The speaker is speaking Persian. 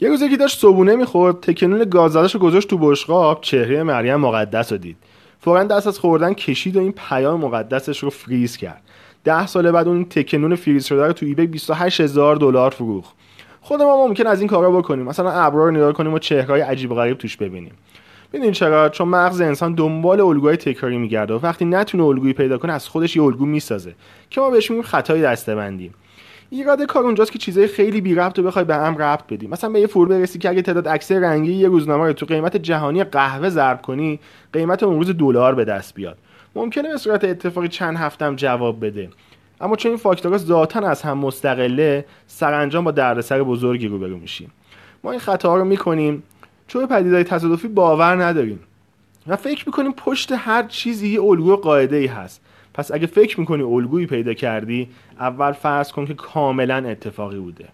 یه روز یکی داشت صبونه می‌خورد تکنون گازدادش رو گذاشت تو بشقاب چهره مریم مقدس رو دید. فورا دست از خوردن کشید و این پیام مقدسش رو فریز کرد. ده سال بعد اون تکنون فریز شده رو تو ایبی 28 هزار دلار فروخت. خود ما ممکن از این کارا بکنیم. مثلا ابرا رو نگاه کنیم و چهرهای عجیب غریب توش ببینیم. ببینید چرا؟ چون مغز انسان دنبال الگوهای تکراری میگرده و وقتی نتونه الگویی پیدا کنه از خودش یه الگو می‌سازه که ما بهش میگیم خطای دستبندی. ایراد کار اونجاست که چیزای خیلی بی ربط رو بخوای به هم ربط بدی. مثلا به یه فور برسی که اگه تعداد عکس رنگی یه روزنامه رو تو قیمت جهانی قهوه ضرب کنی قیمت اون روز دلار به دست بیاد. ممکنه به صورت اتفاقی چند هفتم جواب بده. اما چون این فاکتورها ذاتا از هم مستقله سرانجام با دردسر بزرگی روبرو میشیم. ما این خطاها رو می‌کنیم. چون پدیدهای تصادفی باور نداریم. و فکر می‌کنیم پشت هر چیزی یه الگو قاعده ای هست. پس اگه فکر می‌کنی الگویی پیدا کردی اول فرض کن که کاملا اتفاقی بوده.